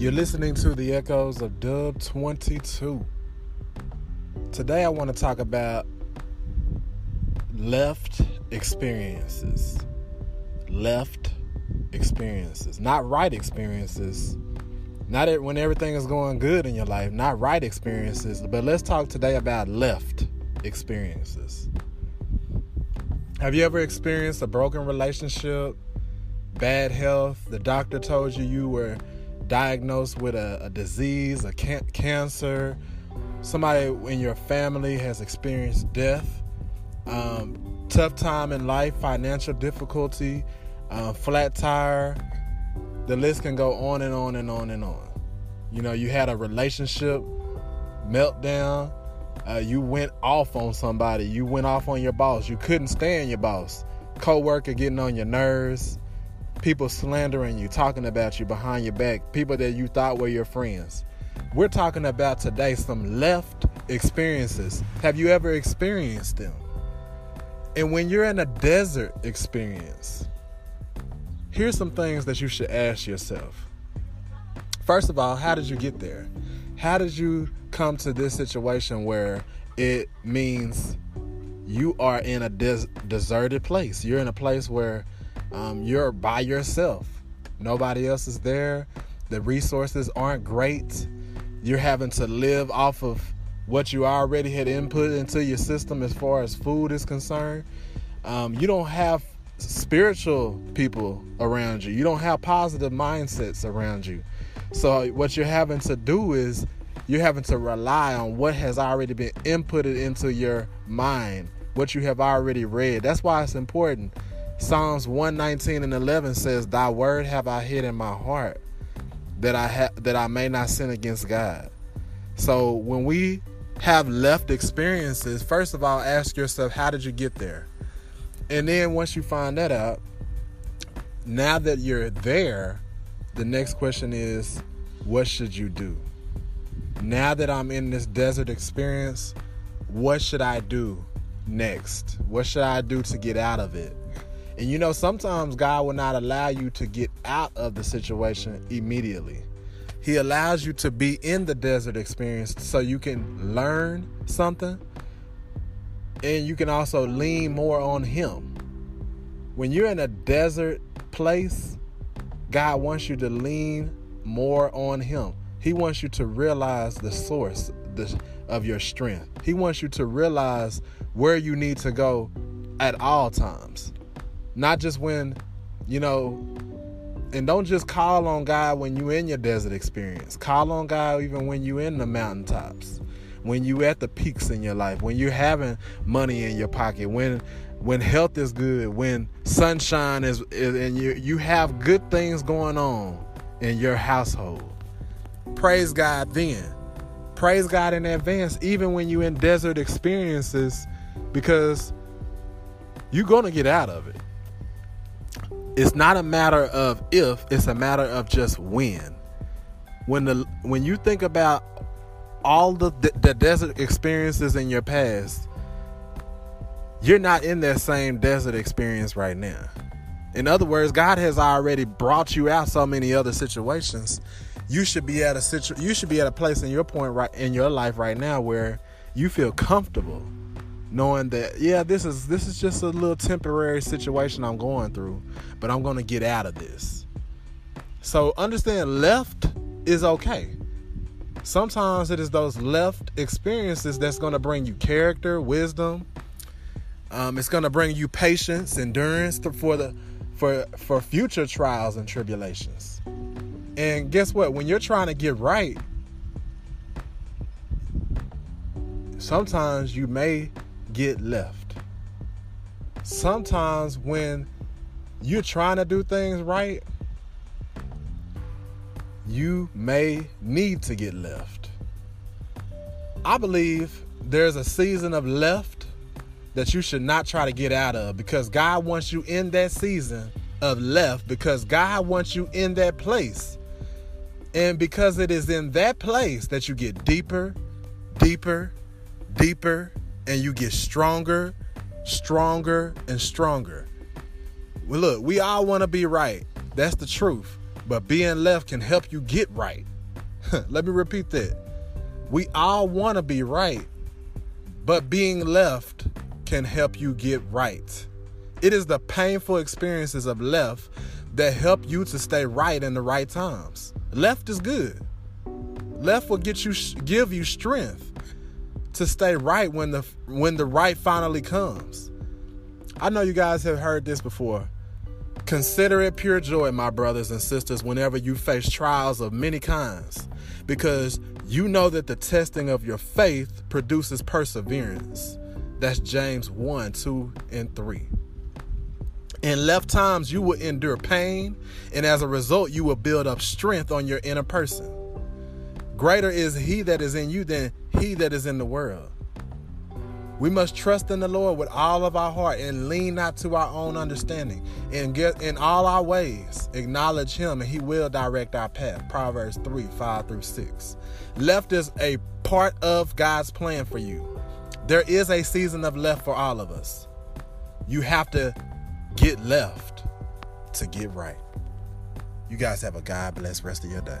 You're listening to the echoes of Dub 22. Today, I want to talk about left experiences. Left experiences, not right experiences. Not when everything is going good in your life, not right experiences, but let's talk today about left experiences. Have you ever experienced a broken relationship, bad health? The doctor told you you were diagnosed with a, a disease, a can- cancer. Somebody in your family has experienced death. Um, tough time in life, financial difficulty, uh, flat tire. The list can go on and on and on and on. You know, you had a relationship meltdown. Uh, you went off on somebody. You went off on your boss. You couldn't stand your boss. Co-worker getting on your nerves people slandering you, talking about you behind your back, people that you thought were your friends. We're talking about today some left experiences. Have you ever experienced them? And when you're in a desert experience, here's some things that you should ask yourself. First of all, how did you get there? How did you come to this situation where it means you are in a des- deserted place? You're in a place where um, you're by yourself. Nobody else is there. The resources aren't great. You're having to live off of what you already had input into your system as far as food is concerned. Um, you don't have spiritual people around you. You don't have positive mindsets around you. So what you're having to do is you're having to rely on what has already been inputted into your mind, what you have already read. That's why it's important Psalms 119 and 11 says, Thy word have I hid in my heart that I ha- that I may not sin against God. So when we have left experiences, first of all, ask yourself, how did you get there? And then once you find that out, now that you're there, the next question is, what should you do? Now that I'm in this desert experience, what should I do next? What should I do to get out of it? And you know, sometimes God will not allow you to get out of the situation immediately. He allows you to be in the desert experience so you can learn something and you can also lean more on Him. When you're in a desert place, God wants you to lean more on Him. He wants you to realize the source of your strength. He wants you to realize where you need to go at all times. Not just when, you know, and don't just call on God when you're in your desert experience. Call on God even when you're in the mountaintops. When you're at the peaks in your life, when you're having money in your pocket, when when health is good, when sunshine is, is and you you have good things going on in your household. Praise God then. Praise God in advance, even when you're in desert experiences, because you're gonna get out of it it's not a matter of if, it's a matter of just when. When the when you think about all the the desert experiences in your past, you're not in that same desert experience right now. In other words, God has already brought you out so many other situations. You should be at a situ- you should be at a place in your point right in your life right now where you feel comfortable knowing that yeah this is this is just a little temporary situation i'm going through but i'm going to get out of this. So understand left is okay. Sometimes it is those left experiences that's going to bring you character wisdom. Um, it's going to bring you patience endurance for the for for future trials and tribulations. And guess what? When you're trying to get right sometimes you may get left. Sometimes when you're trying to do things right, you may need to get left. I believe there's a season of left that you should not try to get out of because God wants you in that season of left because God wants you in that place. And because it is in that place that you get deeper, deeper, deeper, and you get stronger, stronger, and stronger. Well, look, we all want to be right. That's the truth. but being left can help you get right. Let me repeat that. We all want to be right, but being left can help you get right. It is the painful experiences of left that help you to stay right in the right times. Left is good. Left will get you give you strength to stay right when the when the right finally comes. I know you guys have heard this before. Consider it pure joy, my brothers and sisters, whenever you face trials of many kinds, because you know that the testing of your faith produces perseverance. That's James 1, 2, and 3. In left times, you will endure pain, and as a result, you will build up strength on your inner person. Greater is he that is in you than he that is in the world. We must trust in the Lord with all of our heart and lean not to our own understanding. And get in all our ways, acknowledge him, and he will direct our path. Proverbs 3 5 through 6. Left is a part of God's plan for you. There is a season of left for all of us. You have to get left to get right. You guys have a God bless rest of your day.